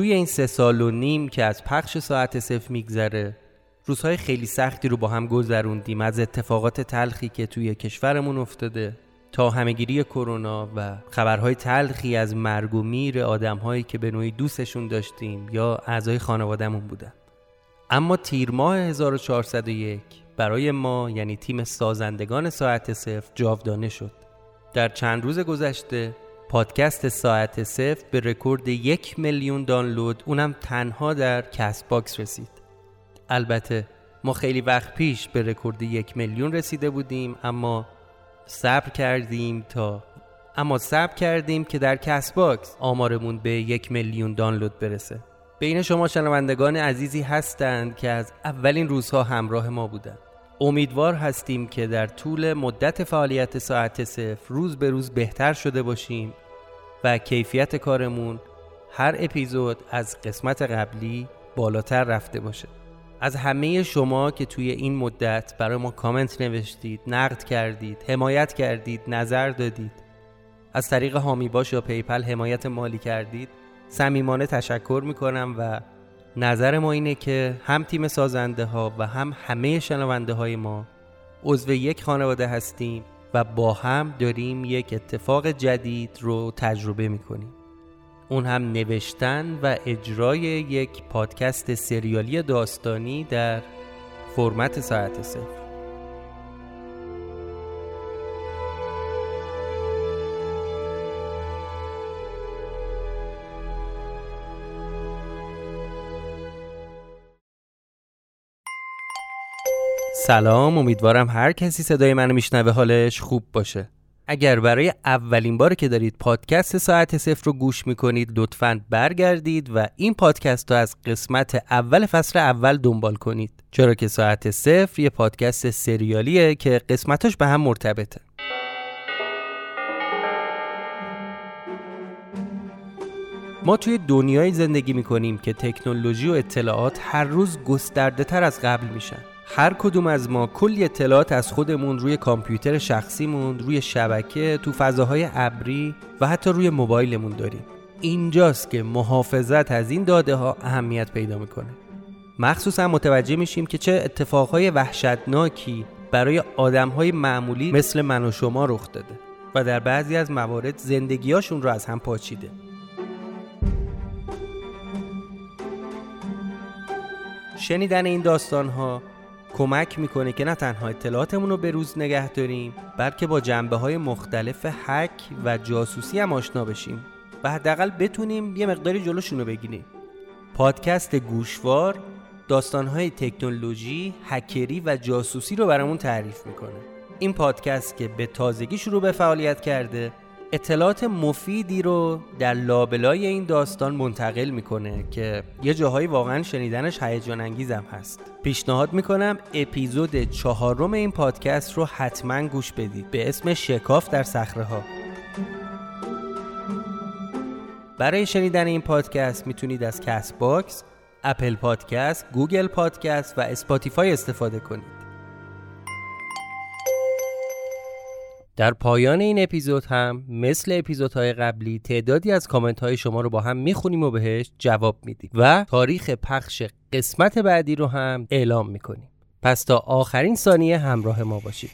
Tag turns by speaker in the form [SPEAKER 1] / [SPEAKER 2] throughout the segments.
[SPEAKER 1] توی این سه سال و نیم که از پخش ساعت صفر میگذره روزهای خیلی سختی رو با هم گذروندیم از اتفاقات تلخی که توی کشورمون افتاده تا همهگیری کرونا و خبرهای تلخی از مرگ و میر آدمهایی که به نوعی دوستشون داشتیم یا اعضای خانوادهمون بودن. اما تیر ماه 1401 برای ما یعنی تیم سازندگان ساعت صفر جاودانه شد. در چند روز گذشته پادکست ساعت صفر به رکورد یک میلیون دانلود اونم تنها در Castbox رسید. البته ما خیلی وقت پیش به رکورد یک میلیون رسیده بودیم اما صبر کردیم تا اما صبر کردیم که در Castbox آمارمون به یک میلیون دانلود برسه. بین شما شنوندگان عزیزی هستند که از اولین روزها همراه ما بودند امیدوار هستیم که در طول مدت فعالیت ساعت صفر روز به روز بهتر شده باشیم. و کیفیت کارمون هر اپیزود از قسمت قبلی بالاتر رفته باشه. از همه شما که توی این مدت برای ما کامنت نوشتید نقد کردید حمایت کردید نظر دادید از طریق هامی باش یا PayPal حمایت مالی کردید صمیمانه تشکر می‌کنم و نظر ما اینه که هم تیم سازنده ها و هم همه شنونده های ما عضو یک خانواده هستیم. و با هم داریم یک اتفاق جدید رو تجربه می‌کنیم. اون هم نوشتن و اجرای یک پادکست سریالی داستانی در فرمت ساعت صفر. سلام امیدوارم هر کسی صدای منو میشنوه حالش خوب باشه. اگر برای اولین بار که دارید پادکست ساعت صفر رو گوش می‌کنید لطفا برگردید و این پادکست رو از قسمت اول فصل اول دنبال کنید. چرا که ساعت صفر یه پادکست سریالیه که قسمتاش به هم مرتبطه. ما توی دنیای زندگی می‌کنیم که تکنولوژی و اطلاعات هر روز گسترده تر از قبل میشن. هر کدوم از ما کلی اطلاعات از خودمون روی کامپیوتر شخصیمون روی شبکه تو فضاهای ابری و حتی روی موبایلمون داریم. اینجاست که محافظت از این داده ها اهمیت پیدا می‌کنه. مخصوصا متوجه میشیم که چه اتفاقهای وحشتناکی برای آدمهای معمولی مثل من و شما رخ داده و در بعضی از موارد زندگیاشون رو از هم پاچیده. شنیدن این داستان ها کمک می‌کنه که نه تنها اطلاعاتمون رو به روز نگه داریم بلکه با جنبه های مختلف حک و جاسوسی هم آشنا بشیم و حداقل بتونیم یه مقداری جلوشون رو بگیریم. پادکست گوشوار داستانهای تکنولوژی، هکری و جاسوسی رو برامون تعریف می‌کنه. این پادکست که به تازگی شروع به فعالیت کرده اطلاعات مفیدی رو در لابلای این داستان منتقل می‌کنه که یه جاهایی واقعا شنیدنش هیجان انگیزم هست. پیشنهاد می‌کنم اپیزود چهارم این پادکست رو حتما گوش بدید. به اسم شکاف در صخره ها برای شنیدن این پادکست می‌تونید از Castbox، Apple Podcast، Google Podcast و Spotify استفاده کنید. در پایان این اپیزود هم مثل اپیزودهای قبلی تعدادی از کامنت های شما رو با هم می‌خونیم و بهش جواب میدیم و تاریخ پخش قسمت بعدی رو هم اعلام می‌کنیم. پس تا آخرین ثانیه همراه ما باشید.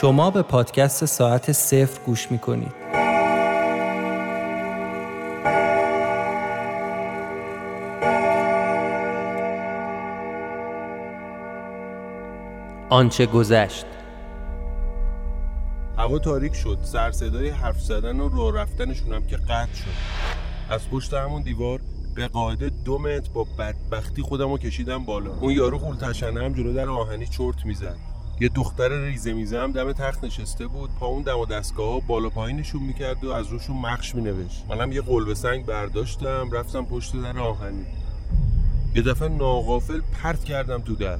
[SPEAKER 1] شما به پادکست ساعت صفر گوش می‌کنید. آنچه گذشت.
[SPEAKER 2] هوا تاریک شد. سر صدای حرف زدن و راه رفتنشون هم که قطع شد. از پشت همون دیوار به قاعده دو متر با بدبختی خودم رو کشیدم بالا. اون یارو خول تشنه هم جلو در آهنی چرت می‌زد. یه دختر ریزه میزه هم دم تخت نشسته بود. پا اون دم و دستگاه ها بالا پایینشون می‌کرد و از روشون مخش مینوشت. منم یه قلب سنگ برداشتم. رفتم پشت در آهنی. یه دفعه ناغافل پرت کردم تو در.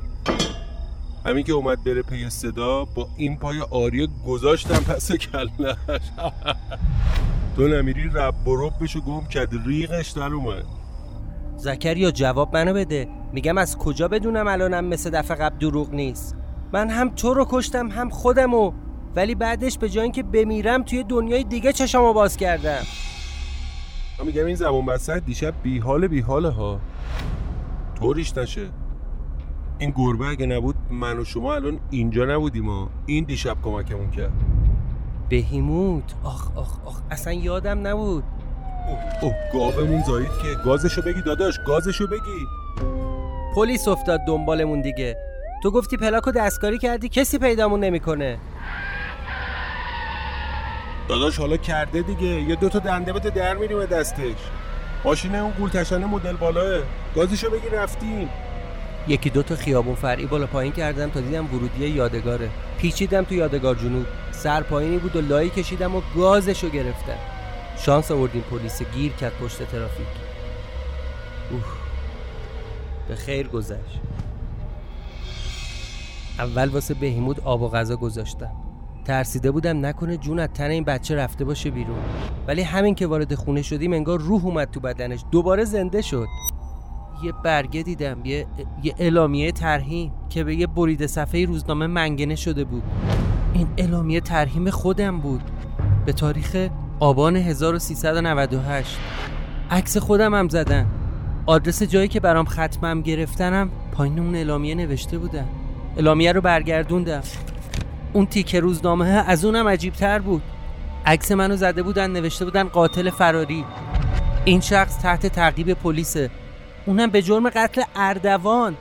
[SPEAKER 2] همین که اومد بره پی صدا با این پای آریه گذاشتم پس کلش تو نمیری رب و بشو گم کرد ریغش در اومد.
[SPEAKER 1] زکریا جواب منو بده. میگم از کجا بدونم الانم مثل دفعه قبل دروغ نیست؟ من هم تو رو کشتم هم خودمو. ولی بعدش به جای اینکه بمیرم توی دنیای دیگه چشمو باز کردم.
[SPEAKER 2] من میگم این زبون بسته دیشب بیحال بیحاله ها. طوریش نشه. این گربه اگه نبود من و شما الان اینجا نبودیم ها این دیشب کمکمون کرد.
[SPEAKER 1] بهیموت. آخ آخ آخ اصلا یادم نبود.
[SPEAKER 2] اوه گاومون زایید که گازشو بگی داداش گازشو بگی.
[SPEAKER 1] پلیس افتاد دنبالمون دیگه. تو گفتی پلاکو دستکاری کردی کسی پیدامون نمی‌کنه.
[SPEAKER 2] داداش حالا کرده دیگه. یه دوتا دنده بده در میریم به دستش. ماشین اون گولتشنه مدل بالاه گازشو بگی رفتیم.
[SPEAKER 1] یکی دو تا خیابون فرعی بالا پایین کردم تا دیدم ورودی یادگاره. پیچیدم تو یادگار جنوب. سر پایینی بود و لایی کشیدم و گازشو گرفتم. شانس آوردیم پلیس گیر کرد پشت ترافیک. اوه به خیر گذشت. اول واسه بهیمود آب و غذا گذاشتم. ترسیده بودم نکنه جون از تن این بچه رفته باشه بیرون. ولی همین که وارد خونه شدیم انگار روح اومد تو بدنش. دوباره زنده شد. یه برگه دیدم یه, یه اعلامیه ترهیم که به یه برید صفحه روزنامه منگنه شده بود. این اعلامیه ترهیم خودم بود. به تاریخ آبان 1398 عکس خودم هم زدن. آدرس جایی که برام ختمم گرفتنم پایین اون اعلامیه نوشته بودم اعلامیه رو برگردوندم. اون تیکه روزنامه از اونم عجیب تر بود. عکس منو زده بودن نوشته بودن قاتل فراری. این شخص تحت تعقیب پلیسه. اونم به جرم قتل اردوان.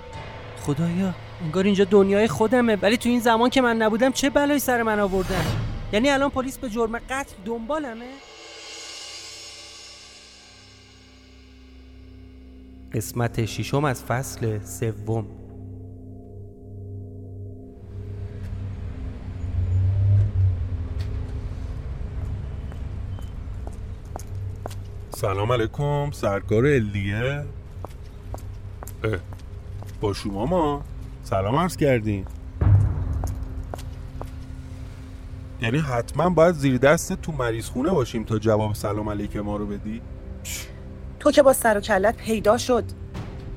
[SPEAKER 1] خدایا انگار اینجا دنیای خودمه. ولی تو این زمان که من نبودم چه بلایی سر من آوردن؟ یعنی الان پلیس به جرم قتل دنبالمه؟ قسمت ششم از فصل سوم.
[SPEAKER 2] سلام علیکم سرکار الیه اه، با شما ما. سلام عرض کردین. یعنی حتما باید زیر دست تو مریض خونه باشیم تا جواب سلام علیک ما رو بدی؟
[SPEAKER 3] تو که با سر و کلت پیدا شد.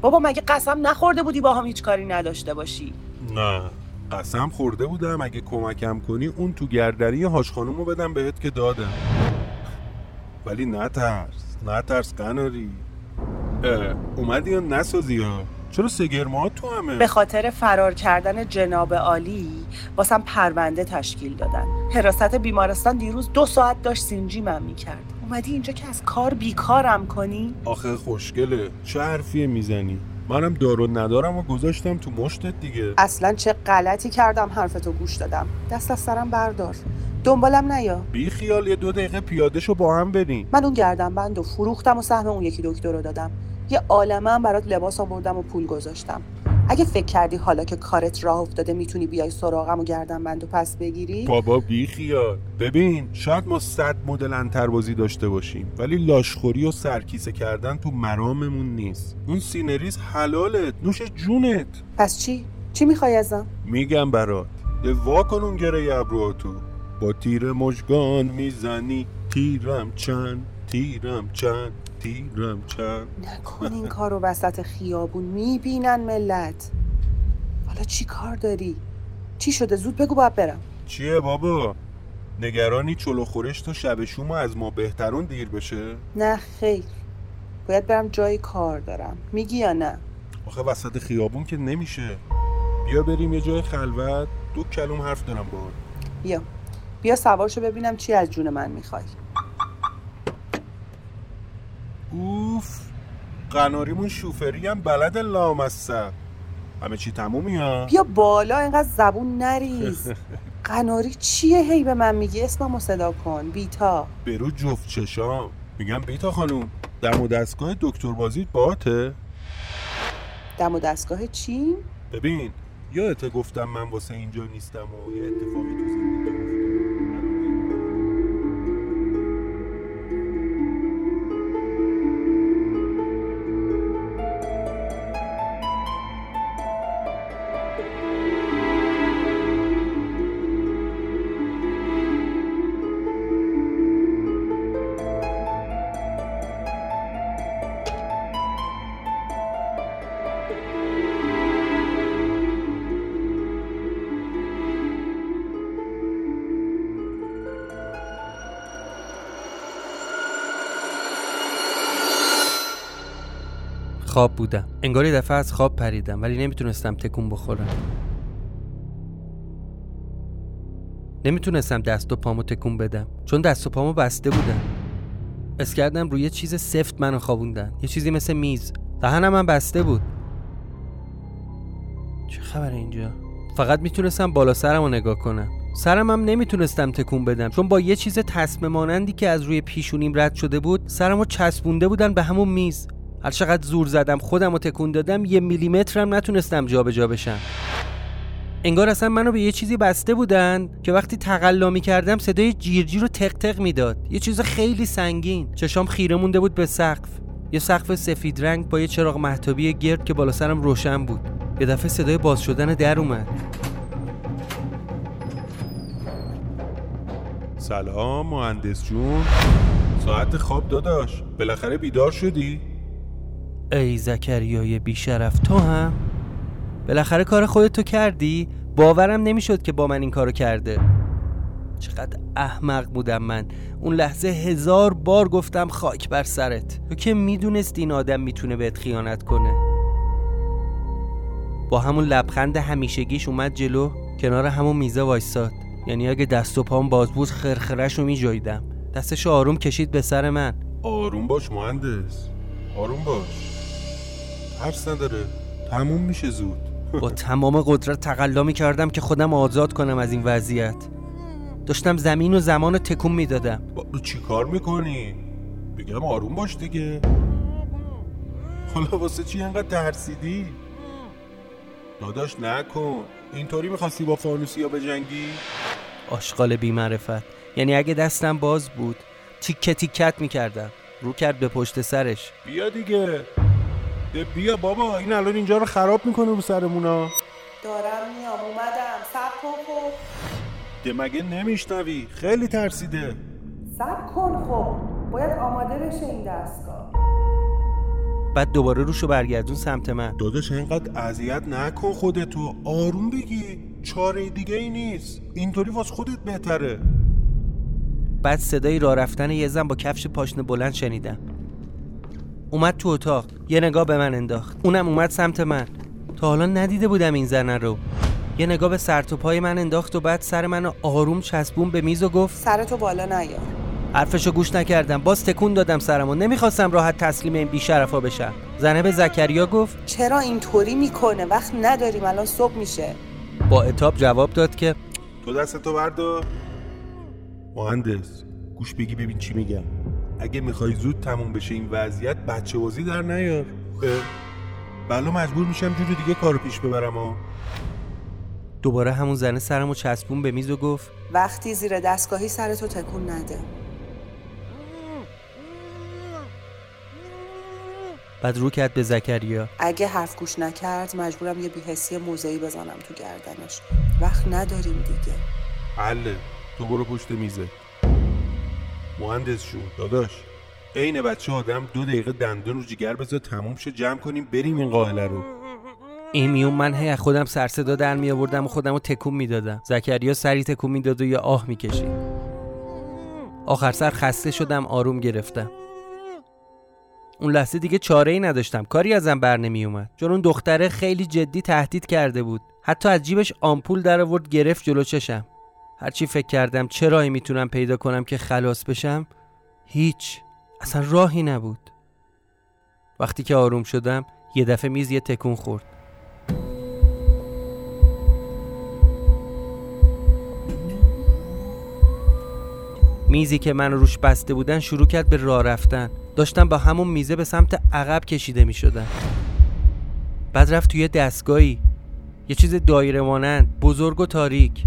[SPEAKER 3] بابا مگه قسم نخورده بودی با هم هیچ کاری نداشته باشی؟
[SPEAKER 2] نه. قسم خورده بودم. اگه کمکم کنی اون تو گردری هاش خانومو بدم بهت که دادم. ولی نترس. نترس قناری. اومدی یا نسازی ها چرا سگرمات تو همه؟
[SPEAKER 3] به خاطر فرار کردن جناب عالی واسم پرونده تشکیل دادن. حراست بیمارستان دیروز دو ساعت داشت سینجی من می‌کرد. اومدی اینجا که از کار بیکارم کنی؟
[SPEAKER 2] آخه خوشگله. چه حرفیه می‌زنی؟ منم دار و ندارم و گذاشتم تو مشتت دیگه.
[SPEAKER 3] اصلا چه غلطی کردم حرفتو گوش دادم. دست از سرم بردار. دنبالم نیا.
[SPEAKER 2] بی خیال یه دو دقیقه پیاده شو با هم بریم.
[SPEAKER 3] من اون گردنبند و فروختم و سهم اون یکی دکتر رو دادم. یه عالمه هم برات لباس آوردم و پول گذاشتم. اگه فکر کردی حالا که کارت راه افتاده می‌تونی بیای سراغم و گردنبند و پس بگیری؟
[SPEAKER 2] بابا بی خیال. ببین شاید ما صد مدل انتربازی داشته باشیم ولی لاشخوری و سرکیسه کردن تو مراممون نیست. اون سینه‌ریز حلالت نوش جونت.
[SPEAKER 3] پس چی؟ چی می‌خوای ازم؟
[SPEAKER 2] میگم برات. ده وا کن اون گره ابروهاتو با تیر مژگان می‌زنی. تیرم چند تیرم چند تیرم چند.
[SPEAKER 3] نکن این کار رو وسط خیابون می‌بینن ملت. حالا چی کار داری؟ چی شده؟ زود بگو باید برم.
[SPEAKER 2] چیه بابا؟ نگرانی چلو خورش تا شب شوم از ما بهترون دیر بشه؟
[SPEAKER 3] نه خیر. باید برم جای کار دارم. میگی یا نه؟
[SPEAKER 2] آخه وسط خیابون که نمیشه. بیا بریم یه جای خلوت. دو کلوم حرف دارم باهات
[SPEAKER 3] بیا. بیا سوارشو ببینم چی از جون من می‌خوای.
[SPEAKER 2] اوف قناریمون شوفری هم بلد لامصب. همه چی تمومی ها؟
[SPEAKER 3] بیا بالا اینقدر زبون نریز. قناری چیه هی به من میگی؟ اسممو صدا کن بیتا.
[SPEAKER 2] برو جفت چشام. میگم بیتا خانوم دم و دستگاه دکتر بازی باته؟
[SPEAKER 3] دم و دستگاه چی؟
[SPEAKER 2] ببین یادت گفتم من واسه اینجا نیستم و یه اتفاقی تو
[SPEAKER 1] خواب بودم. انگار یه دفعه از خواب پریدم ولی نمی‌تونستم تکون بخورم. نمی‌تونستم دست و پامو تکون بدم. چون دست و پامو بسته بودم. اس کردم روی چیز سفت منو خوابوندن. یه چیزی مثل میز. دهنم من بسته بود. چه خبر اینجا؟ فقط می‌تونستم بالا سرم رو نگاه کنم. سرم هم نمی‌تونستم تکون بدم. چون با یه چیز تصمه مانندی که از روی پیشونیم رد شده بود سرم رو چسبونده بودن به همون میز. هر چقدر زور زدم خودم رو تکون دادم یه میلیمتر هم نتونستم جابجا بشم. انگار اصلا منو به یه چیزی بسته بودن که وقتی تقلا می کردم صدای جیرجیر رو تق تق می‌داد. یه چیز خیلی سنگین. چشام خیره مونده بود به سقف. یه سقف سفید رنگ با یه چراغ محتابی گرد که بالا سرم روشن بود. یه دفعه صدای باز شدن در اومد.
[SPEAKER 2] سلام مهندس جون. ساعت خواب داداش. بالاخره بیدار شدی؟
[SPEAKER 1] ای زکریای بیشرف تو هم بالاخره کار خودتو کردی؟ باورم نمی‌شد که با من این کارو کرده. چقدر احمق بودم من. اون لحظه هزار بار گفتم خاک بر سرت. تو که می‌دونست این آدم می‌تونه بهت خیانت کنه. با همون لبخند همیشگیش اومد جلو کنار همون میزه وایستاد یعنی اگه دست و پام باز بود خرخرش رو میجاییدم دستش آروم کشید به سر من.
[SPEAKER 2] آروم باش مهندس. آروم باش. حرس نداره. تموم میشه زود.
[SPEAKER 1] با تمام قدرت تقلا می کردم که خودم آزاد کنم از این وضعیت. داشتم زمین و زمان رو تکون می‌دادم.
[SPEAKER 2] با چی کار می‌کنی؟ بگم آروم باش دیگه. حالا واسه چی انقدر ترسیدی؟ داداش نکن. اینطوری می‌خواستی با فانوسی ها بجنگی؟
[SPEAKER 1] آشغال بیمعرفت. یعنی اگه دستم باز بود تیکه تیکت می‌کردم. رو کرد به پشت سرش.
[SPEAKER 2] بیا دیگه. بیا بابا این الان اینجا رو خراب می‌کنه رو سرمونا.
[SPEAKER 3] دارم میام اومدم. سب کن خب.
[SPEAKER 2] ده مگه نمیشنوی؟ خیلی ترسیده.
[SPEAKER 3] سب کن خب. باید آماده بشه این دستگاه.
[SPEAKER 1] بعد دوباره روشو برگردون سمت من.
[SPEAKER 2] داداش اینقدر اذیت نکن خودتو. آروم بگی. چاره دیگه ای نیست. اینطوری واسه خودت بهتره.
[SPEAKER 1] بعد صدای راه رفتن یه زن با کفش پاشنه بلند شنیدم. اومد تو اتاق یه نگاه به من انداخت. اونم اومد سمت من. تا حالا ندیده بودم این زنه رو. یه نگاه به سر تو پای من انداخت و بعد سر منو آروم چسبون به میز و گفت
[SPEAKER 3] سرتو بالا نیار
[SPEAKER 1] حرفشو گوش نکردم. باز تکون دادم سرمو. نمی‌خواستم راحت تسلیم این بیشرفا بشم. زنه به زکریا گفت
[SPEAKER 3] چرا اینطوری می‌کنه؟ وقت نداریم. الان صبح میشه.
[SPEAKER 1] با اتاب جواب داد که
[SPEAKER 2] تو دستتو بردار. مهندس گوش بگی ببین چی میگم. اگه می‌خوای زود تموم بشه این وضعیت بچه بازی در نیار. بلا مجبور میشم جور دیگه کارو پیش ببرم ها.
[SPEAKER 1] دوباره همون زنه سرمو چسبون به میز و گفت
[SPEAKER 3] وقتی زیر دستگاهی سرتو تکون نده.
[SPEAKER 1] بعد رو کرد به زکریا.
[SPEAKER 3] اگه حرف گوش نکرد مجبورم یه بیهسی موضعی بزنم تو گردنش. وقت نداریم دیگه.
[SPEAKER 2] حله تو برو پشت میزه. مهندس جون داداش عین بچه آدم دو دقیقه دندون رو جگر بذار تموم شه جمع کنیم بریم این قائله رو.
[SPEAKER 1] این میون من هی خودم سر صدا در می آوردم و خودم رو تکون می‌دادم. زکریا سری تکون می‌داد و یه آه می‌کشید. آخر سر خسته شدم آروم گرفتم. اون لحظه دیگه چاره ای نداشتم. کاری ازم بر نمی اومد چون اون دختره خیلی جدی تهدید کرده بود. حتی از جیبش آمپول در آورد گرفت جلو چشم. هرچی فکر کردم چه راهی می‌تونم پیدا کنم که خلاص بشم هیچ اصلا راهی نبود. وقتی که آروم شدم یه دفعه میز یه تکون خورد. میزی که من روش بسته بودن شروع کرد به راه رفتن. داشتم با همون میزه به سمت عقب کشیده می شدن بعد رفت توی دستگاهی. یه چیز دایره مانند بزرگ و تاریک.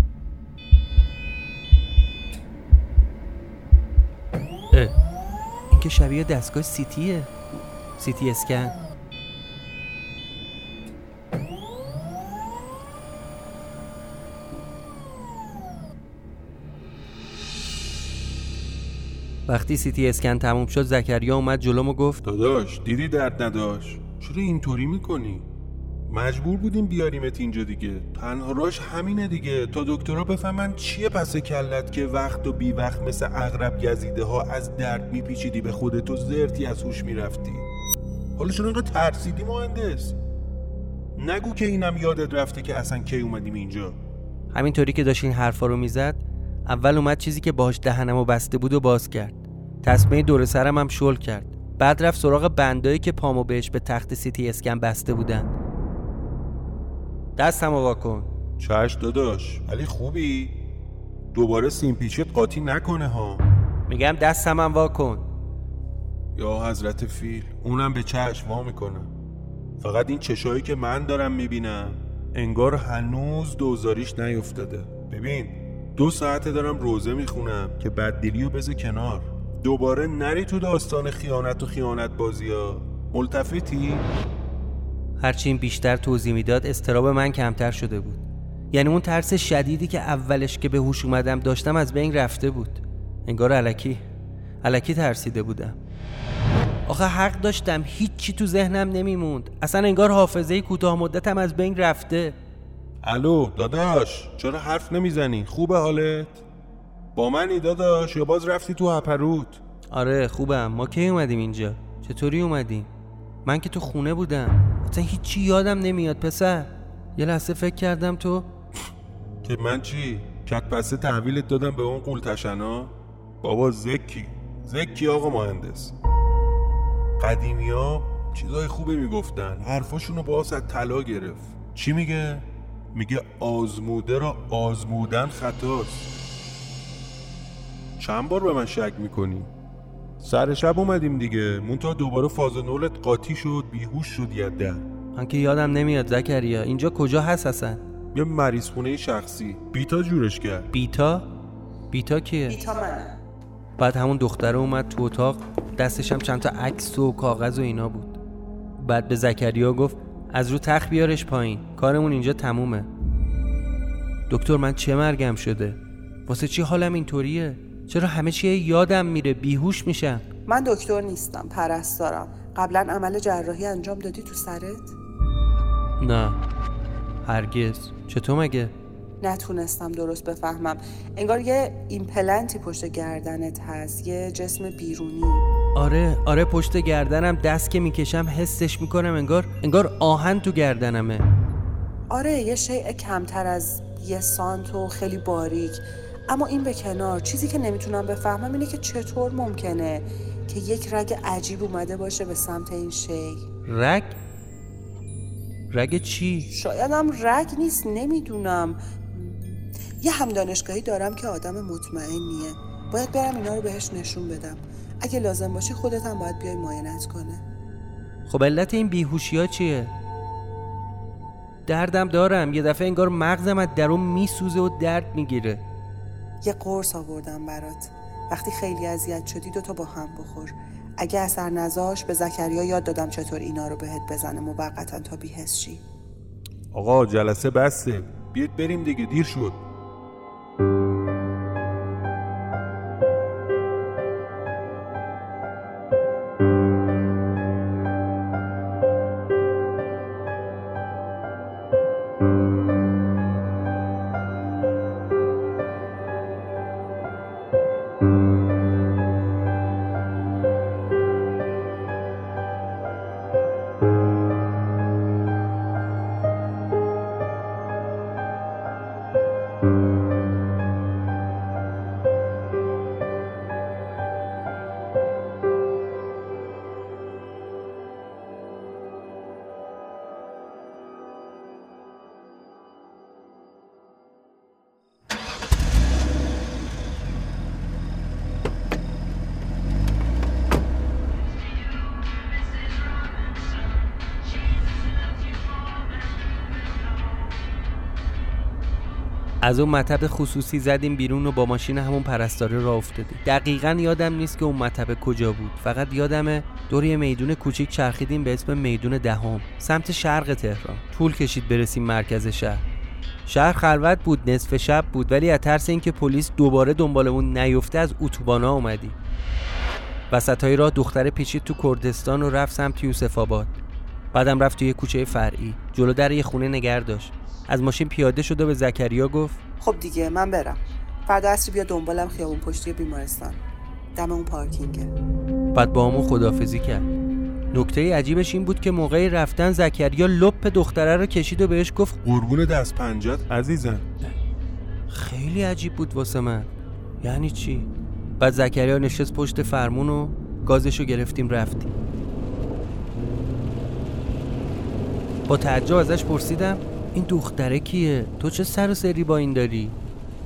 [SPEAKER 1] این که شبیه دستگاه سیتیه. سیتی اسکن. وقتی سیتی اسکن تموم شد زکریا اومد جلوم و گفت
[SPEAKER 2] داداش دیدی درد نداشت؟ چرا اینطوری می‌کنی؟ مجبور بودیم بیاریمت اینجا دیگه. تنها راش همینه دیگه. تا دکترها بفهمن چیه پس کلت که وقت و بی وقت مثل اغرب گزیده ها از درد میپیچیدی به خودت و زرتی از هوش می‌رفتی. حالا چون اینقدر ترسیدی مهندس. نگو که اینم یادت رفته که اصلا کی اومدیم اینجا.
[SPEAKER 1] همینطوری که داشت این حرفا رو می‌زد اول اومد چیزی که باهاش دهنمو بسته بود و باز کرد. تسمه دور سرم هم شل کرد. بعد رفت سراغ بندایی که پامو بهش به تخت سیتی اسکن بسته بودن. دستمو واکن
[SPEAKER 2] چش داداش ولی خوبی؟ دوباره سیمپیچت قاطی نکنه ها.
[SPEAKER 1] میگم دستم هم واکن
[SPEAKER 2] یا حضرت فیل اونم به چشم وا می‌کنه. فقط این چشایی که من دارم می‌بینم انگار هنوز دوزاریش نیفتاده ببین دو ساعته دارم روزه می‌خونم که بددلی رو بذار کنار. دوباره نری تو داستان خیانت و خیانت بازی ها ملتفتی؟
[SPEAKER 1] هرچی این بیشتر توضیح می‌داد استراب من کمتر شده بود. یعنی اون ترس شدیدی که اولش که به هوش اومدم داشتم از بین رفته بود. انگار علکی علکی ترسیده بودم. آخه حق داشتم هیچی تو ذهنم نمیموند. اصلا انگار حافظه کوتاه مدتم از بین رفته.
[SPEAKER 2] الو داداش چرا حرف نمی‌زنی؟ خوبه حالت؟ با منی داداش یا باز رفتی تو هپروت؟
[SPEAKER 1] آره خوبم. ما کی اومدیم اینجا؟ چطوری اومدیم؟ من که تو خونه بودم. اصلا هیچی یادم نمیاد پسر. یه لحظه فکر کردم تو.
[SPEAKER 2] که من چی؟ کت پسه تحویلت دادم به اون قول تشنا بابا زکی. زکی آقا مهندس. قدیمی ها چیزای خوبی می‌گفتن. حرفاشون رو باز از طلا گرفت. چی میگه؟ میگه آزموده را آزمودن خطاست. چند بار به من شک می‌کنی؟ سر شب اومدیم دیگه. مونتا دوباره فاز نولت قاطی شد بیهوش شد یده
[SPEAKER 1] من که یادم نمیاد زکریا. اینجا کجا هست اصلا؟
[SPEAKER 2] یه مریض خونه شخصی. بیتا جورش کرد.
[SPEAKER 1] بیتا؟ بیتا کیه؟
[SPEAKER 3] بیتا منه.
[SPEAKER 1] بعد همون دختره اومد تو اتاق. دستش هم چند تا عکس و کاغذ و اینا بود. بعد به زکریا گفت از رو تخت بیارش پایین. کارمون اینجا تمومه. دکتر من چه مرگم شده؟ واسه چی حالم اینطوریه؟ چرا همه چی یادم میره؟ بیهوش میشم.
[SPEAKER 3] من دکتر نیستم پرستارم قبلا عمل جراحی انجام دادی تو سرت؟
[SPEAKER 1] نه. هرگز. چطور مگه؟
[SPEAKER 3] نتونستم درست بفهمم. انگار یه ایمپلنتی پشت گردنت هست یه جسم بیرونی.
[SPEAKER 1] آره آره پشت گردنم دست که می‌کشم حسش می‌کنم انگار انگار آهن تو گردنمه.
[SPEAKER 3] آره یه شیء کمتر از یه سانت و خیلی باریک. اما این به کنار. چیزی که نمی‌تونم بفهمم اینه که چطور ممکنه که یک رگ عجیب اومده باشه به سمت این شی.
[SPEAKER 1] رگ؟ رگ چی؟
[SPEAKER 3] شایدم رگ نیست نمی‌دونم. یه هم دانشگاهی دارم که آدم مطمئنیه. باید برم اینا رو بهش نشون بدم. اگه لازم باشه خودت هم باید بیای معاینت کنه.
[SPEAKER 1] خب علت این بیهوشی ها چیه؟ دردم دارم. یه دفعه انگار مغزم از درون میسوزه و درد می‌گیره.
[SPEAKER 3] یه قرص آوردم برات. وقتی خیلی اذیت شدی دوتا با هم بخور. اگه اثر نذاش به زکریا یاد دادم چطور اینا رو بهت بزنه موقتا تا بیهس شی.
[SPEAKER 2] آقا جلسه بسته بیاید بریم دیگه. دیر شد.
[SPEAKER 1] از اون مطب خصوصی زدیم بیرون و با ماشین همون پرستاره را افتادیم. دقیقا یادم نیست که اون مطب کجا بود. فقط یادمه دور یه میدون کوچیک چرخیدیم به اسم میدون دهم. سمت شرق تهران. طول کشید برسیم مرکز شهر. شهر خلوت بود نصف شب بود ولی از ترس اینکه پلیس دوباره دنبالمون نیفته از اتوبانا اومدیم. وسط های راه دختر پیچید تو کردستان و رفت سمت یوسف آباد. بعدم رفت توی کوچه فرعی. جلو در یه خونه نگر داشت. از ماشین پیاده شد و به زکریا گفت
[SPEAKER 3] خب دیگه من برم. فردا عصری بیا دنبالم خیابون پشتی بیمارستان. دم اون پارکینگه
[SPEAKER 1] بعد با همون خدافزی کرد. نکته عجیبش این بود که موقع رفتن زکریا لپ دختره رو کشید و بهش گفت
[SPEAKER 2] قربون دست پنجت عزیزم.
[SPEAKER 1] خیلی عجیب بود واسه من. یعنی چی؟ بعد زکریا نشست پشت فرمون و گازشو گرفتیم رفتیم. با تعجب ازش پرسیدم این دختره کیه؟ تو چه سر و سری با این داری؟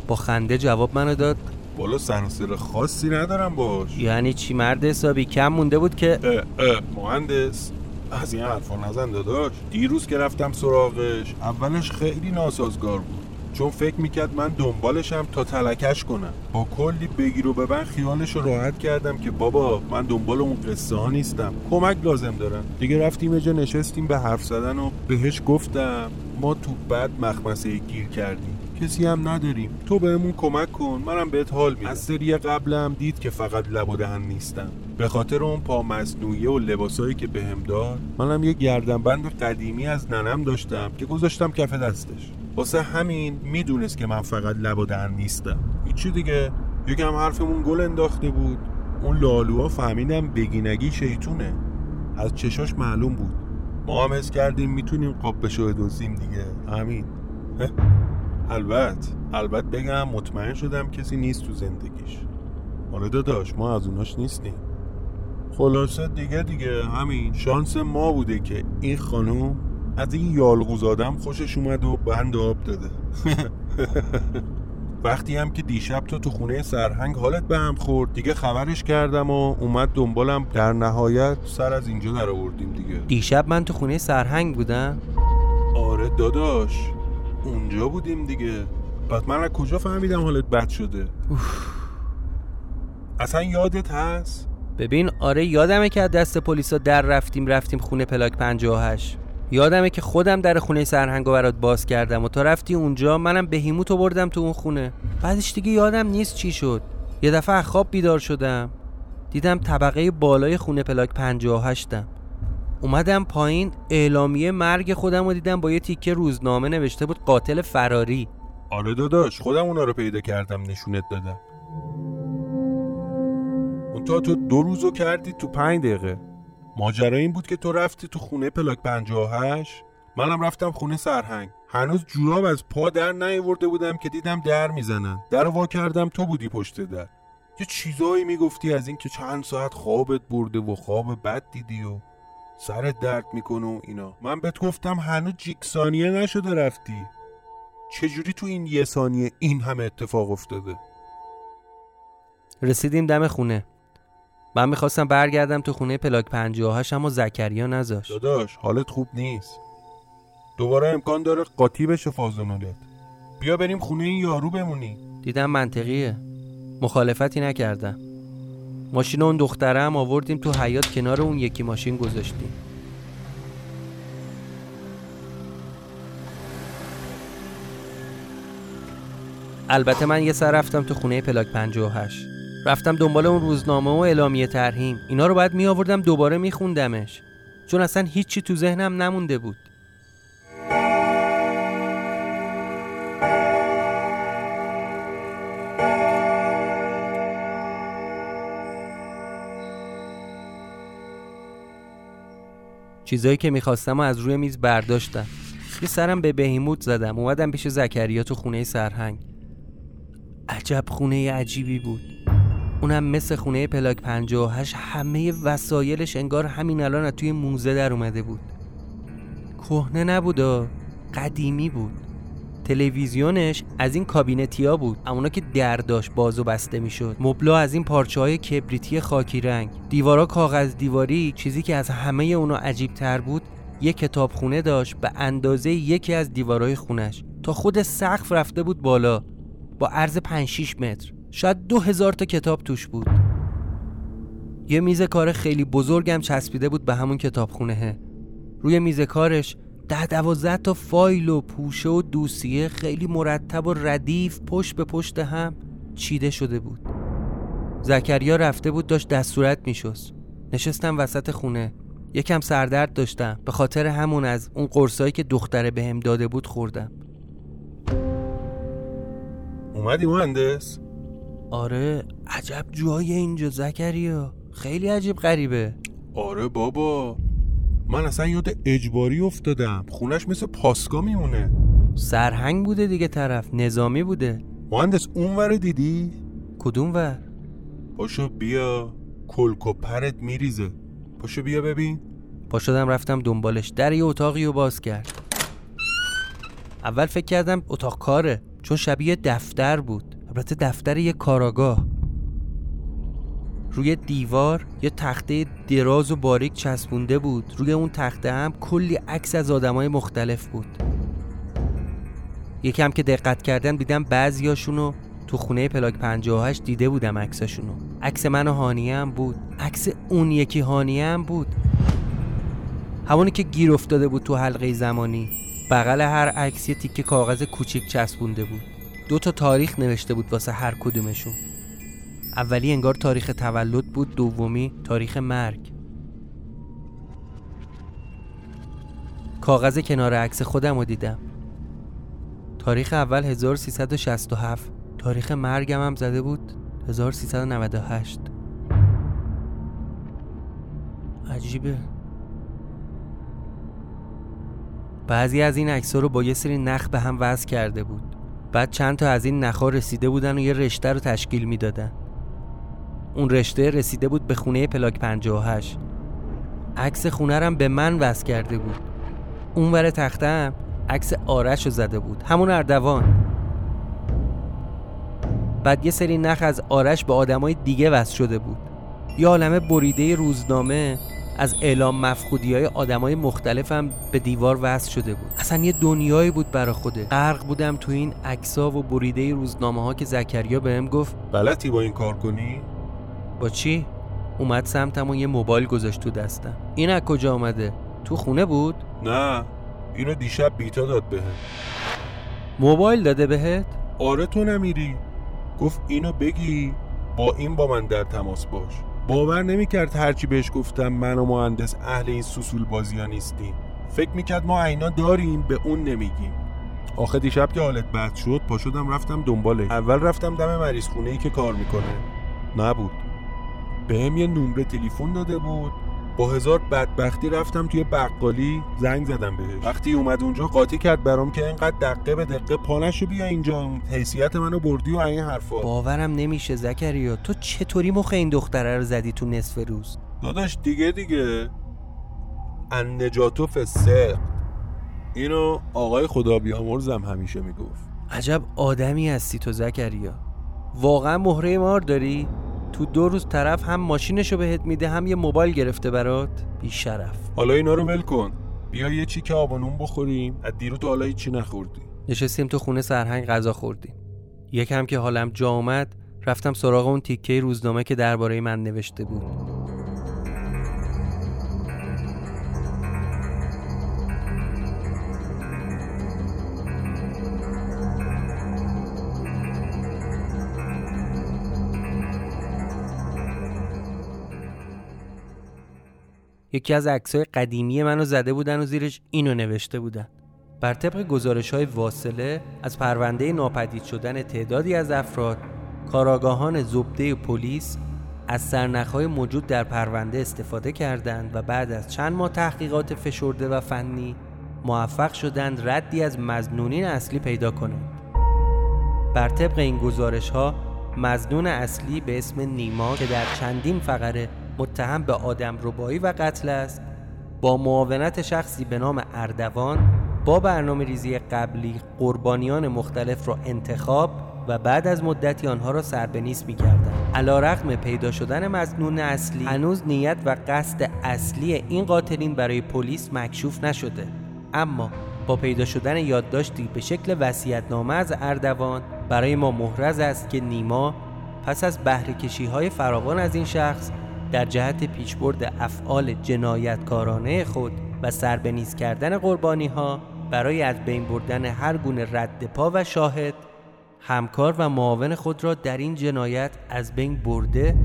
[SPEAKER 1] با خنده جواب منو داد
[SPEAKER 2] بالا سر و سر خاصی ندارم باش
[SPEAKER 1] یعنی چی مرد حسابی کم مونده بود که
[SPEAKER 2] اه اه مهندس از این حرفا نزن داداش دیروز که رفتم سراغش اولش خیلی ناسازگار بود چون فکر می‌کرد من دنبالشم تا تلکش کنم. با کلی بگیر و ببن خیالش راحت کردم که بابا من دنبال اون قصه ها نیستم. کمک لازم دارم. دیگه رفتیم جا نشستیم به حرف زدن و بهش گفتم ما تو بد مخمسه گیر کردیم. کسی هم نداریم. تو بهمون کمک کن منم بهت حال میدم. از سری قبلم دید که فقط لب و نیستم. به خاطر اون پا مصنوعی و لباسایی که بهم داد منم یه گردنبند قدیمی از ننم داشتم که گذاشتم کف دستش. واسه همین می‌دونست که من فقط لب و دهن نیستم. هیچی دیگه. یکم حرفمون گل انداخته بود. اون لالوها فهمیدم بگینگی شیطونه. از چشاش معلوم بود. ما هم کردیم می‌تونیم قاب بشو دوزیم دیگه. همین. البته. البته بگم مطمئن شدم کسی نیست تو زندگیش. آره داداش ما از اوناش نیستیم. خلاصه دیگه دیگه همین. شانس ما بوده که این خانم از این یالغوزادم خوشش اومد و بند آب داده. وقتی هم که دیشب تو تو خونه سرهنگ حالت به هم خورد دیگه خبرش کردم و اومد دنبالم. در نهایت سر از اینجا در آوردیم دیگه.
[SPEAKER 1] دیشب من تو خونه سرهنگ بودم؟
[SPEAKER 2] آره داداش اونجا بودیم دیگه. بعد من از کجا فهمیدم حالت بد شده؟ اصلا یادت هست؟
[SPEAKER 1] ببین آره یادمه که از دست پلیسا در رفتیم رفتیم خونه پلاک 58 یادمه که خودم در خونه سرهنگو برات باز کردم و تا رفتی اونجا منم بهیموتو بردم تو اون خونه. بعدش دیگه یادم نیست چی شد. یه دفعه خواب بیدار شدم. دیدم طبقه بالای خونه پلاک 58 م اومدم پایین اعلامیه مرگ خودم رو دیدم با یه تیکه روزنامه نوشته بود قاتل فراری.
[SPEAKER 2] آره داداش خودم اونا رو پیدا کردم نشونت دادم. اون تو دو روزو کردی تو پنج دقیقه. ماجرا این بود که تو رفتی تو خونه پلاک 58 منم رفتم خونه سرهنگ. هنوز جوراب از پا در نیورده بودم که دیدم در می‌زنن. در وا کردم تو بودی پشت در. یه چیزایی می‌گفتی از اینکه چند ساعت خوابت برده و خواب بد دیدی و سرت درد می‌کنه و اینا. من بهت گفتم هنوز جیک ثانیه نشده رفتی. چجوری تو این یه ثانیه این همه اتفاق افتاده؟
[SPEAKER 1] رسیدیم دم خونه. من می‌خواستم برگردم تو خونه پلاک 58 اما زکریا نذاشت.
[SPEAKER 2] داداش حالت خوب نیست. دوباره امکان داره قاطی بشه فازونالت بیا بریم خونه این یارو بمونی.
[SPEAKER 1] دیدم منطقیه. مخالفتی نکردم. ماشین اون دختره هم آوردیم تو حیات کنار اون یکی ماشین گذاشتیم. البته من یه سر رفتم تو خونه پلاک 58 رفتم دنبال اون روزنامه و اعلامیه ترهیم اینا رو باید می آوردم دوباره می خوندمش چون اصلا هیچی تو ذهنم نمونده بود. چیزایی که می‌خواستم از روی میز برداشتم. یه سرم به بهیموت زدم. اومدم پیش زکریا تو خونه سرهنگ. عجب خونه عجیبی بود. اونم مثل خونه پلاک 58 همه وسایلش انگار همین الان از توی موزه در اومده بود. کهنه نبود قدیمی بود. تلویزیونش از این کابینتیا بود. اونا که در داشت باز و بسته می‌شد. مبلا از این پارچه های کبریتی خاکی رنگ. دیوارا کاغذ دیواری چیزی که از همه اونا عجیب تر بود یک کتابخونه داشت به اندازه یکی از دیوارای خونش. تا خود سقف رفته بود بالا با عرض 5 6 متر. شاید دو هزار تا کتاب توش بود. یه میز کار خیلی بزرگم چسبیده بود به همون کتابخونه. روی میز کارش ده دوازده تا فایل و پوشه و دوسیه خیلی مرتب و ردیف پشت به پشت هم چیده شده بود. زکریا رفته بود داشت دستورت میشست. نشستم وسط خونه. یکم سردرد داشتم. به خاطر همون از اون قرصایی که دختره بهم به داده بود خوردم.
[SPEAKER 2] اومدی مهندس؟
[SPEAKER 1] آره عجب جای اینجا زکریا. خیلی عجیب غریبه.
[SPEAKER 2] آره بابا. من اصلا یاد اجباری افتادم. خونش مثل پاسگاه میمونه.
[SPEAKER 1] سرهنگ بوده دیگه طرف نظامی بوده.
[SPEAKER 2] مهندس اون دیدی؟
[SPEAKER 1] کدوم ور؟
[SPEAKER 2] پاشو بیا. کلک و پرت میریزه. پاشو بیا ببین.
[SPEAKER 1] پا شدم رفتم دنبالش. در یه اتاقی رو باز کرد. اول فکر کردم اتاق کاره چون شبیه دفتر بود. البته دفتر یه کاراگاه. روی دیوار یه تخته دراز و باریک چسبونده بود. روی اون تخته هم کلی عکس از آدمای مختلف بود. یکم که دقت کردم دیدم بعضیاشونو تو خونه پلاک 58 دیده بودم عکساشونو عکس من و هانیه هم بود. عکس اون یکی هانیه هم بود. همونی که گیر افتاده بود تو حلقه زمانی. بغل هر عکس یه تیکه کاغذ کوچیک چسبونده بود. دو تا تاریخ نوشته بود واسه هر کدومشون. اولی انگار تاریخ تولد بود دومی تاریخ مرگ. کاغذ کنار عکس خودم رو دیدم. تاریخ اول 1367 تاریخ مرگم هم زده بود 1398 عجیبه. بعضی از این عکس رو با یه سری نخ به هم وصل کرده بود. بعد چند تا از این نخها رسیده بودن و یه رشته رو تشکیل می‌دادن. اون رشته رسیده بود به خونه پلاک 58 عکس خونه رم به من وصل کرده بود. اون ور تختم عکس آرش رو زده بود. همون اردوان. بعد یه سری نخ از آرش به آدمای دیگه وصل شده بود. یه عالمه بریده روزنامه از اعلام مفقودی های آدمای مختلفم به دیوار وصل شده بود. اصلا یه دنیایی بود برا خوده غرق بودم تو این عکسا و بریده روزنامه ها که زکریا بهم گفت.
[SPEAKER 2] بلدی با این کار کنی؟
[SPEAKER 1] با چی؟ اومد سمتم و یه موبایل گذاشت تو دستم. این از کجا آمده تو خونه بود؟
[SPEAKER 2] نه اینو دیشب بیتا داد بهت.
[SPEAKER 1] موبایل داده بهت؟
[SPEAKER 2] آره تو نمیری. گفت اینو بگی با این با من در تماس باش. باور نمی‌کرد هرچی بهش گفتم من و مهندس اهل این سوسول بازی ها نیستیم. فکر می‌کرد ما عینا داریم به اون نمیگیم. آخه دیشب که حالت بد شد پا شدم رفتم دنباله اول رفتم دم مریض خونه ای که کار می‌کنه. نبود. بهم یه نمره تلفن داده بود. با هزار بدبختی رفتم توی بقالی زنگ زدم بهش. وقتی اومد اونجا قاطی کرد برام که اینقدر دقه به دقه پانشو بیا اینجا. حیثیت منو بردی و این حرفا.
[SPEAKER 1] باورم نمیشه زکریا تو چطوری مخ این دختره رو زدی تو نصف روز؟
[SPEAKER 2] داداش دیگه دیگه. ان نجاتو فسق. اینو آقای خدا بیامرزم همیشه می‌گفت.
[SPEAKER 1] عجب آدمی هستی تو زکریا. واقعا مهره مار داری؟ تو دو روز طرف هم ماشینشو بهت میده هم یه موبایل گرفته برات؟ بی شرف
[SPEAKER 2] حالا اینا رو ول کن. بیا یه چیک آبانون بخوریم. از دیرو تو حالا چی نخوردی
[SPEAKER 1] نشستیم تو خونه سرهنگ غذا خوردیم. یکم که حالم جا اومد رفتم سراغ اون تیکه روزنامه که درباره من نوشته بود. یکی از عکسای قدیمی منو زده بودن و زیرش اینو نوشته بودن. بر طبق گزارش های واصله از پرونده ناپدید شدن تعدادی از افراد کاراگاهان زبده پلیس از سرنخهای موجود در پرونده استفاده کردند و بعد از چند ماه تحقیقات فشرده و فنی موفق شدند ردی از مزنونین اصلی پیدا کنند. بر طبق این گزارش ها مزنون اصلی به اسم نیما که در چندین فقره متهم به آدم ربایی و قتل است با معاونت شخصی به نام اردوان با برنامه ریزی قبلی قربانیان مختلف را انتخاب و بعد از مدتی آنها را سر به نیست می کردن. علا رقم پیدا شدن مزنون اصلی هنوز نیت و قصد اصلی این قاتلین برای پلیس مکشوف نشده اما با پیدا شدن یادداشتی به شکل وسیعتنامه از اردوان برای ما محرز است که نیما پس از بهره های فراوان از این شخص در جهت پیشبرد افعال جنایتکارانه خود و سربنیز کردن قربانی ها برای از بین بردن هر گونه رد پا و شاهد همکار و معاون خود را در این جنایت از بین برده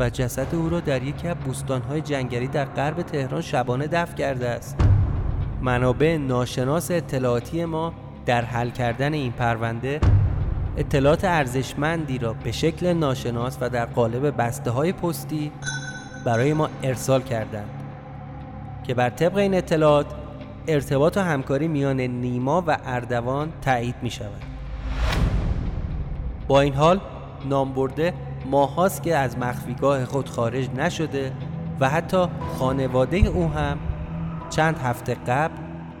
[SPEAKER 1] و جسد او را در یکی از بوستانهای جنگلی در غرب تهران شبانه دفن کرده است. منابع ناشناس اطلاعاتی ما در حل کردن این پرونده اطلاعات ارزشمندی را به شکل ناشناس و در قالب بسته های پستی برای ما ارسال کردند که بر طبق این اطلاعات ارتباط و همکاری میان نیما و اردوان تایید می شود با این حال نامبرده ماهاست که از مخفیگاه خود خارج نشده و حتی خانواده او هم چند هفته قبل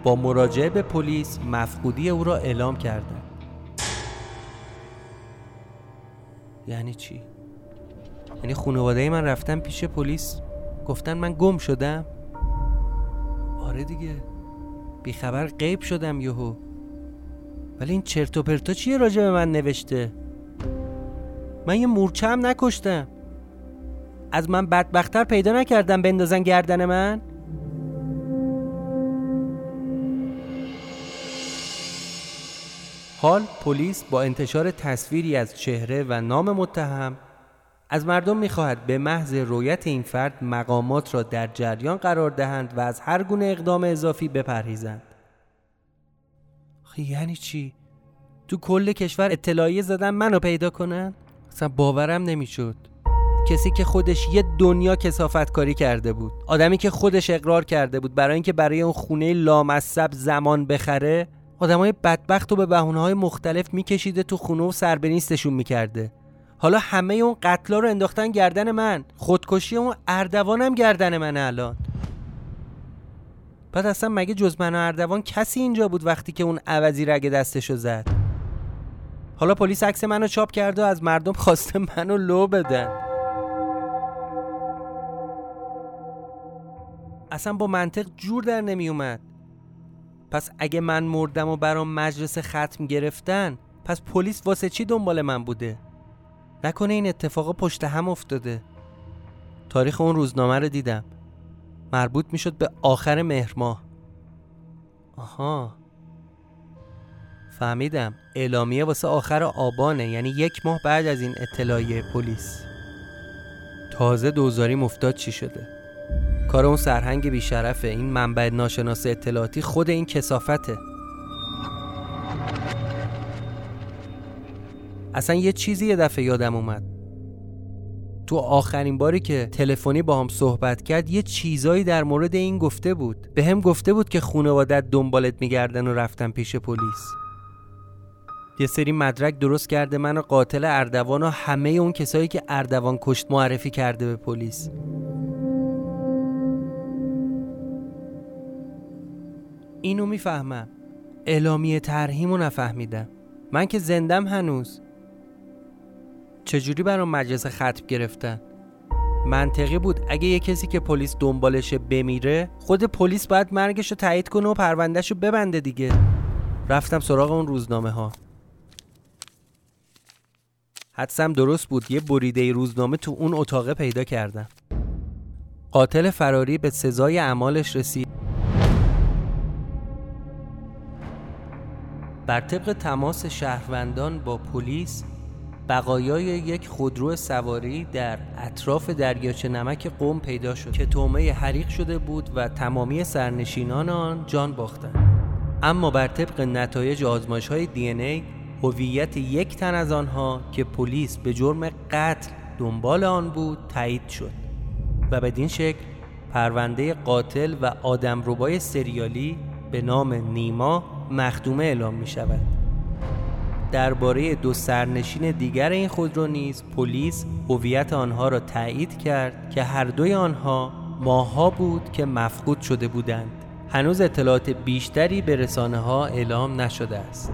[SPEAKER 1] با مراجعه به پلیس مفقودی او را اعلام کردند. یعنی چی؟ یعنی خانواده من رفتن پیش پلیس گفتن من گم شدم؟ آره دیگه بیخبر غیب شدم یهو. ولی این چرت و پرتا چیه راجع به من نوشته؟ من یه مورچه هم نکشتم. از من بدبختتر پیدا نکردم بندازن گردن من؟ حال پلیس با انتشار تصویری از چهره و نام متهم از مردم می‌خواهد به محض رویت این فرد مقامات را در جریان قرار دهند و از هر گونه اقدام اضافی بپرهیزند یعنی چی؟ تو کل کشور اطلاعیه زدن منو پیدا کنن؟ اصلا باورم نمی‌شد کسی که خودش یه دنیا کسافت کاری کرده بود آدمی که خودش اقرار کرده بود برای اینکه برای اون خونه لامصب زمان بخره آدمای بدبخت رو به بهونه های مختلف میکشیده تو خونه و سربنیستشون می‌کرده. حالا همه اون قتلا رو انداختن گردن من. خودکشی اون اردوانم گردن من الان. بعد اصلا مگه جز من و اردوان کسی اینجا بود وقتی که اون عوضی رگ دستشو زد؟ حالا پلیس عکس منو چاپ کرده و از مردم خواسته منو لو بدن. اصلا با منطق جور در نمی پس اگه من مردم و برام مجلس ختم گرفتن پس پلیس واسه چی دنبال من بوده؟ نکنه این اتفاقا پشت هم افتاده. تاریخ اون روزنامه رو دیدم. مربوط می‌شد به آخر مهر ماه. آها. فهمیدم. اعلامیه واسه آخر آبانه یعنی یک ماه بعد از این اطلاعیه پلیس. تازه دوزاری مفتاد چی شده. کار اون سرهنگ بیشرفه. این منبع ناشناس اطلاعاتی خود این کسافته. اصلا یه چیزی یه دفعه یادم اومد. تو آخرین باری که تلفنی با هم صحبت کرد یه چیزایی در مورد این گفته بود. به هم گفته بود که خانوادت دنبالت میگردن و رفتن پیش پلیس. یه سری مدرک درست کرده من و قاتل اردوان و همه اون کسایی که اردوان کشت معرفی کرده به پلیس. اینو می‌فهمم. اعلامیه ترهیمو نفهمیدم. من که زندم هنوز. چجوری برام مجلس ختم گرفتن؟ منطقی بود اگه یه کسی که پلیس دنبالشه بمیره خود پلیس باید مرگش رو تایید کنه و پروندهش رو ببنده دیگه. رفتم سراغ اون روزنامه ها حدسم درست بود یه بریده روزنامه تو اون اتاقه پیدا کردم. قاتل فراری به سزای اعمالش رسید. بر طبق تماس شهروندان با پلیس بقایای یک خودرو سواری در اطراف دریاچه نمک قوم پیدا شد که تومه حریق شده بود و تمامی سرنشینان آن جان باختند. اما بر طبق نتایج آزمایش های دی ای هویت یک تن از آنها که پلیس به جرم قتل دنبال آن بود تایید شد و بدین شکل پرونده قاتل و آدمربای سریالی به نام نیما مخدومه اعلام می شود. درباره دو سرنشین دیگر این خودرو نیز پلیس هویت آنها را تایید کرد که هر دوی آنها ماها بود که مفقود شده بودند. هنوز اطلاعات بیشتری به رسانه ها اعلام نشده است.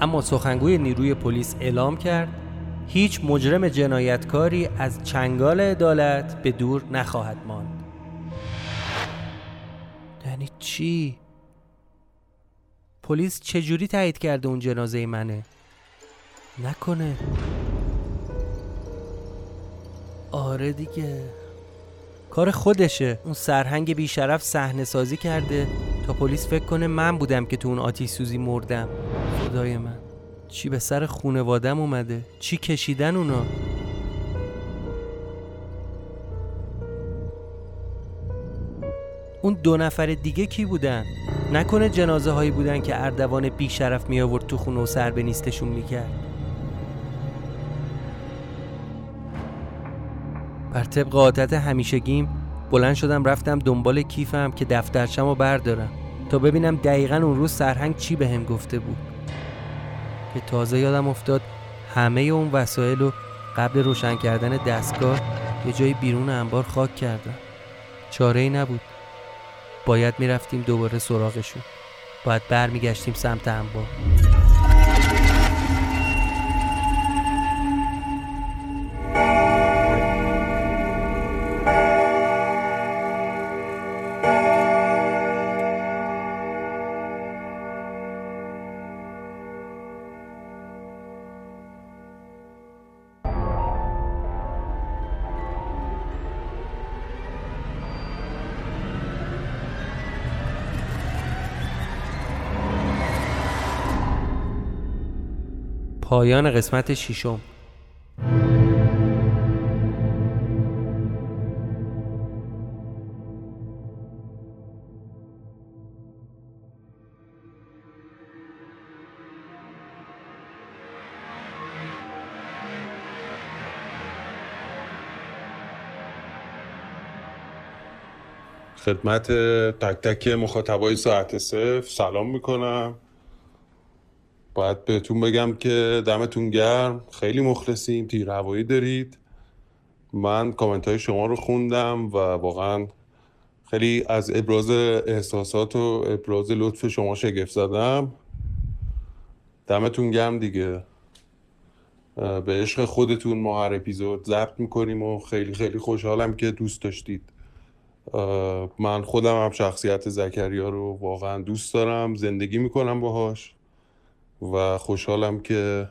[SPEAKER 1] اما سخنگوی نیروی پلیس اعلام کرد هیچ مجرم جنایتکاری از چنگال عدالت به دور نخواهد ماند. یعنی چی؟ پلیس چجوری تایید کرده اون جنازه منه؟ نکنه. آره دیگه. کار خودشه. اون سرهنگ بیشرف صحنه سازی کرده. تا پلیس فکر کنه من بودم که تو اون آتیش سوزی مردم. خدای من. چی به سر خونوادم اومده؟ چی کشیدن اونا؟ اون دو نفر دیگه کی بودن؟ نکنه جنازه هایی بودن که اردوان بیشرف می آورد تو خونه و سر به نیستشون می‌کرد. بر طبق عادت همیشگیم بلند شدم رفتم دنبال کیفم که دفترچم رو بردارم تا ببینم دقیقا اون روز سرهنگ چی به هم گفته بود. که تازه یادم افتاد همه اون وسایل رو قبل روشن کردن دستگاه یه جایی بیرون انبار خاک کردم. چاره ای نبود. باید می‌رفتیم دوباره سراغشون. باید برمیگشتیم سمت انبار پایان قسمت ششم.
[SPEAKER 2] خدمت تک تک مخاطبای ساعت صفر. سلام می‌کنم. باید بهتون بگم که دمتون گرم. خیلی مخلصیم. تیر هوایی دارید. من کامنت های شما رو خوندم و واقعا خیلی از ابراز احساسات و ابراز لطف شما شگفت زدم. دمتون گرم دیگه. به عشق خودتون ما هر اپیزود ضبط می‌کنیم و خیلی خیلی خوشحالم که دوست داشتید. من خودم هم شخصیت زکریا رو واقعا دوست دارم. زندگی می‌کنم باهاش. و خوشحالم که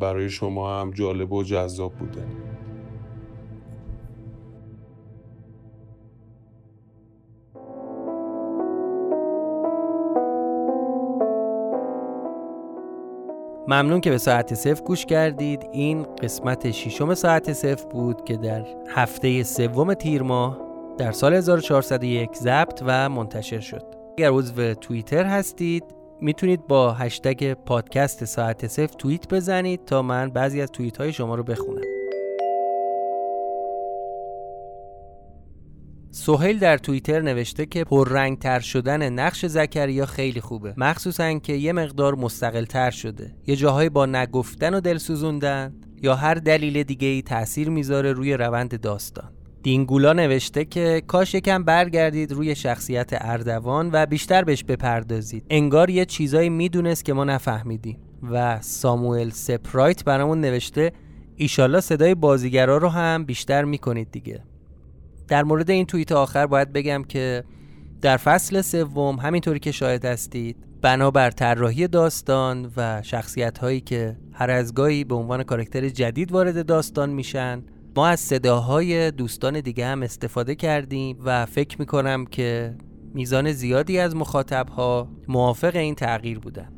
[SPEAKER 2] برای شما هم جالب و جذاب بوده.
[SPEAKER 1] ممنون که به ساعت صفر گوش کردید. این قسمت ششم ساعت صفر بود که در هفته سوم تیر ماه در سال 1401 ضبط و منتشر شد. اگر عضو توییتر هستید می‌تونید با هشتگ پادکست ساعت صفر توییت بزنید تا من بعضی از توییت های شما رو بخونم. سهیل در توییتر نوشته که پررنگ تر شدن نقش زکریا خیلی خوبه. مخصوصا که یه مقدار مستقل تر شده. یه جاهایی با نگفتن و دل سوزوندن یا هر دلیل دیگه ای تاثیر می‌ذاره روی روند داستان. دینگولا نوشته که کاش یکم برگردید روی شخصیت اردوان و بیشتر بهش بپردازید. انگار یه چیزایی می‌دونست که ما نفهمیدیم. و ساموئل سپرایت برامون نوشته ایشالله صدای بازیگرا رو هم بیشتر می‌کنید دیگه. در مورد این توییت آخر باید بگم که در فصل سوم همینطوری که شاهد هستید بنابر طراحی داستان و شخصیت هایی که هر از گاهی به عنوان کارکتر جدید وارد داستان میشن ما از صداهای دوستان دیگه هم استفاده کردیم و فکر می‌کنم که میزان زیادی از مخاطبها موافق این تغییر بودن.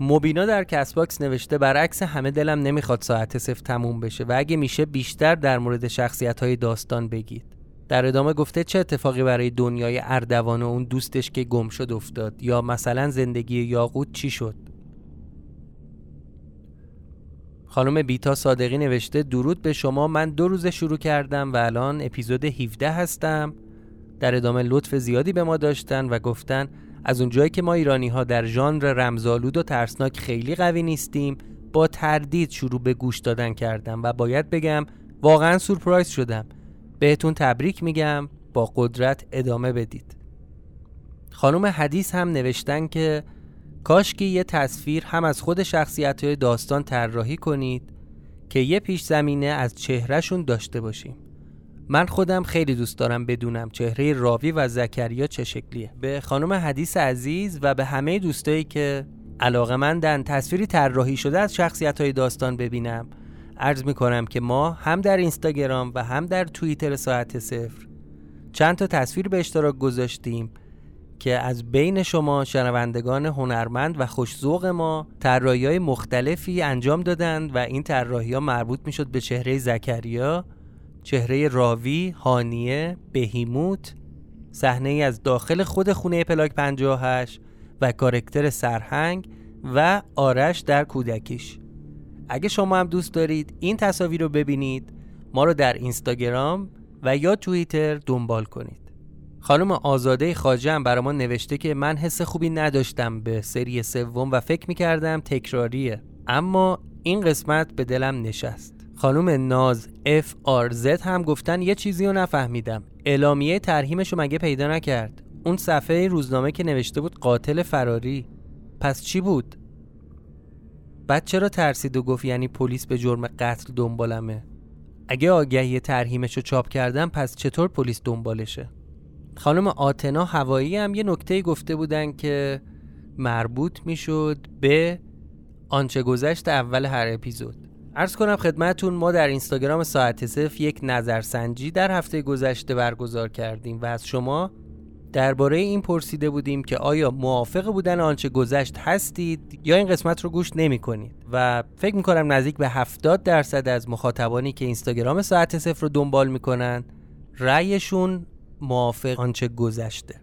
[SPEAKER 1] مبینا در Castbox نوشته برعکس همه دلم نمی‌خواد ساعت صفر تموم بشه و اگه میشه بیشتر در مورد شخصیت های داستان بگید. در ادامه گفته چه اتفاقی برای دنیای اردوان و اون دوستش که گم شد افتاد؟ یا مثلا زندگی یاقوت چی شد؟ خانم بیتا صادقی نوشته درود به شما من دو روز شروع کردم و الان اپیزود 17 هستم. در ادامه لطف زیادی به ما داشتن و گفتن از اونجایی که ما ایرانی ها در ژانر رمزآلود و ترسناک خیلی قوی نیستیم با تردید شروع به گوش دادن کردم و باید بگم واقعا سورپرایز شدم. بهتون تبریک میگم با قدرت ادامه بدید. خانم حدیث هم نوشتن که کاش که یه تصویر هم از خود شخصیت های داستان طراحی کنید که یه پیش زمینه از چهرهشون داشته باشیم. من خودم خیلی دوست دارم بدونم چهره راوی و زکریا چه شکلیه. به خانم حدیث عزیز و به همه دوستایی که علاقه مندن تصویری طراحی شده از شخصیت های داستان ببینم عرض می‌کنم که ما هم در اینستاگرام و هم در توییتر ساعت صفر چند تا تصویر به اشتراک گذاشتیم که از بین شما شنوندگان هنرمند و خوشزوق ما طراحی های مختلفی انجام دادند و این طراحی ها مربوط می شد به چهره زکریا چهره راوی، هانیه، بهیموت صحنه ای از داخل خود خونه پلاک 58 و کارکتر سرهنگ و آرش در کودکیش. اگه شما هم دوست دارید این تصاویر رو ببینید ما رو در اینستاگرام و یا توییتر دنبال کنید. خانم آزاده خاجه هم برای ما نوشته که من حس خوبی نداشتم به سری سوم و فکر می‌کردم تکراریه. اما این قسمت به دلم نشست. خانم ناز اف آر زد هم گفتن یه چیزی رو نفهمیدم. اعلامیه ترهیمش رو مگه پیدا نکرد؟ اون صفحه روزنامه که نوشته بود قاتل فراری. پس چی بود؟ بعد چرا ترسید و گفت یعنی پلیس به جرم قتل دنبالمه؟ اگه آگهی ترهیمش رو چاپ کردم پس چطور پلیس دنبالشه؟ خانم آتنا هوایی هم یه نکته گفته بودن که مربوط می‌شد به آنچه گذشت اول هر اپیزود. ارز کنم خدمتون ما در اینستاگرام ساعت صف یک نظرسنجی در هفته گذشته برگزار کردیم و از شما درباره این پرسیده بودیم که آیا موافق بودن آنچه گذشت هستید یا این قسمت رو گوش نمی کنید و فکر می‌کنم نزدیک به 70 درصد از مخاطبانی که اینستاگرام ساعت صفر رو دنبال می‌کنن رأیشون موافق آنچه گذشته.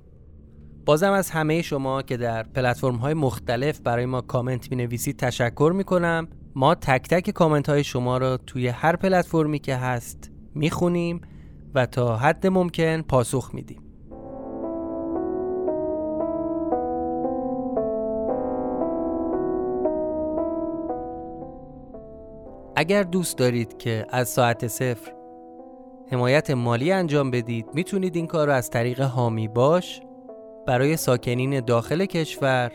[SPEAKER 1] بازم از همه شما که در پلتفرم های مختلف برای ما کامنت می نویسید تشکر می کنم ما تک تک کامنت های شما را توی هر پلتفرمی که هست می خونیم و تا حد ممکن پاسخ میدیم. اگر دوست دارید که از ساعت صفر حمایت مالی انجام بدید. می‌تونید این کار رو از طریق هامی باش برای ساکنین داخل کشور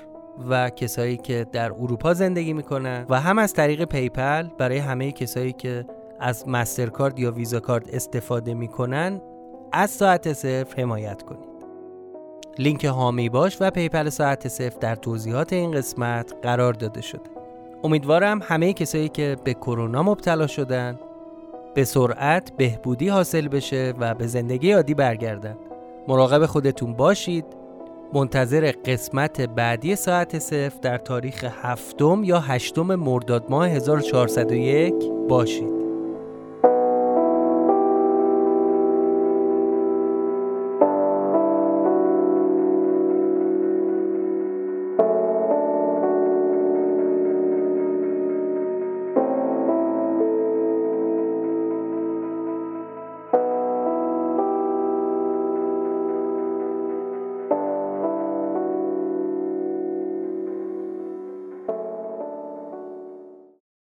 [SPEAKER 1] و کسایی که در اروپا زندگی می‌کنن و هم از طریق PayPal برای همه کسایی که از MasterCard یا Visa Card استفاده می‌کنن از ساعت صفر حمایت کنید. لینک هامی باش و PayPal ساعت صفر در توضیحات این قسمت قرار داده شده. امیدوارم همه کسایی که به کرونا مبتلا شدن به سرعت بهبودی حاصل بشه و به زندگی عادی برگردن. مراقب خودتون باشید. منتظر قسمت بعدی ساعت صفر در تاریخ هفتم یا هشتم مرداد ماه 1401 باشید.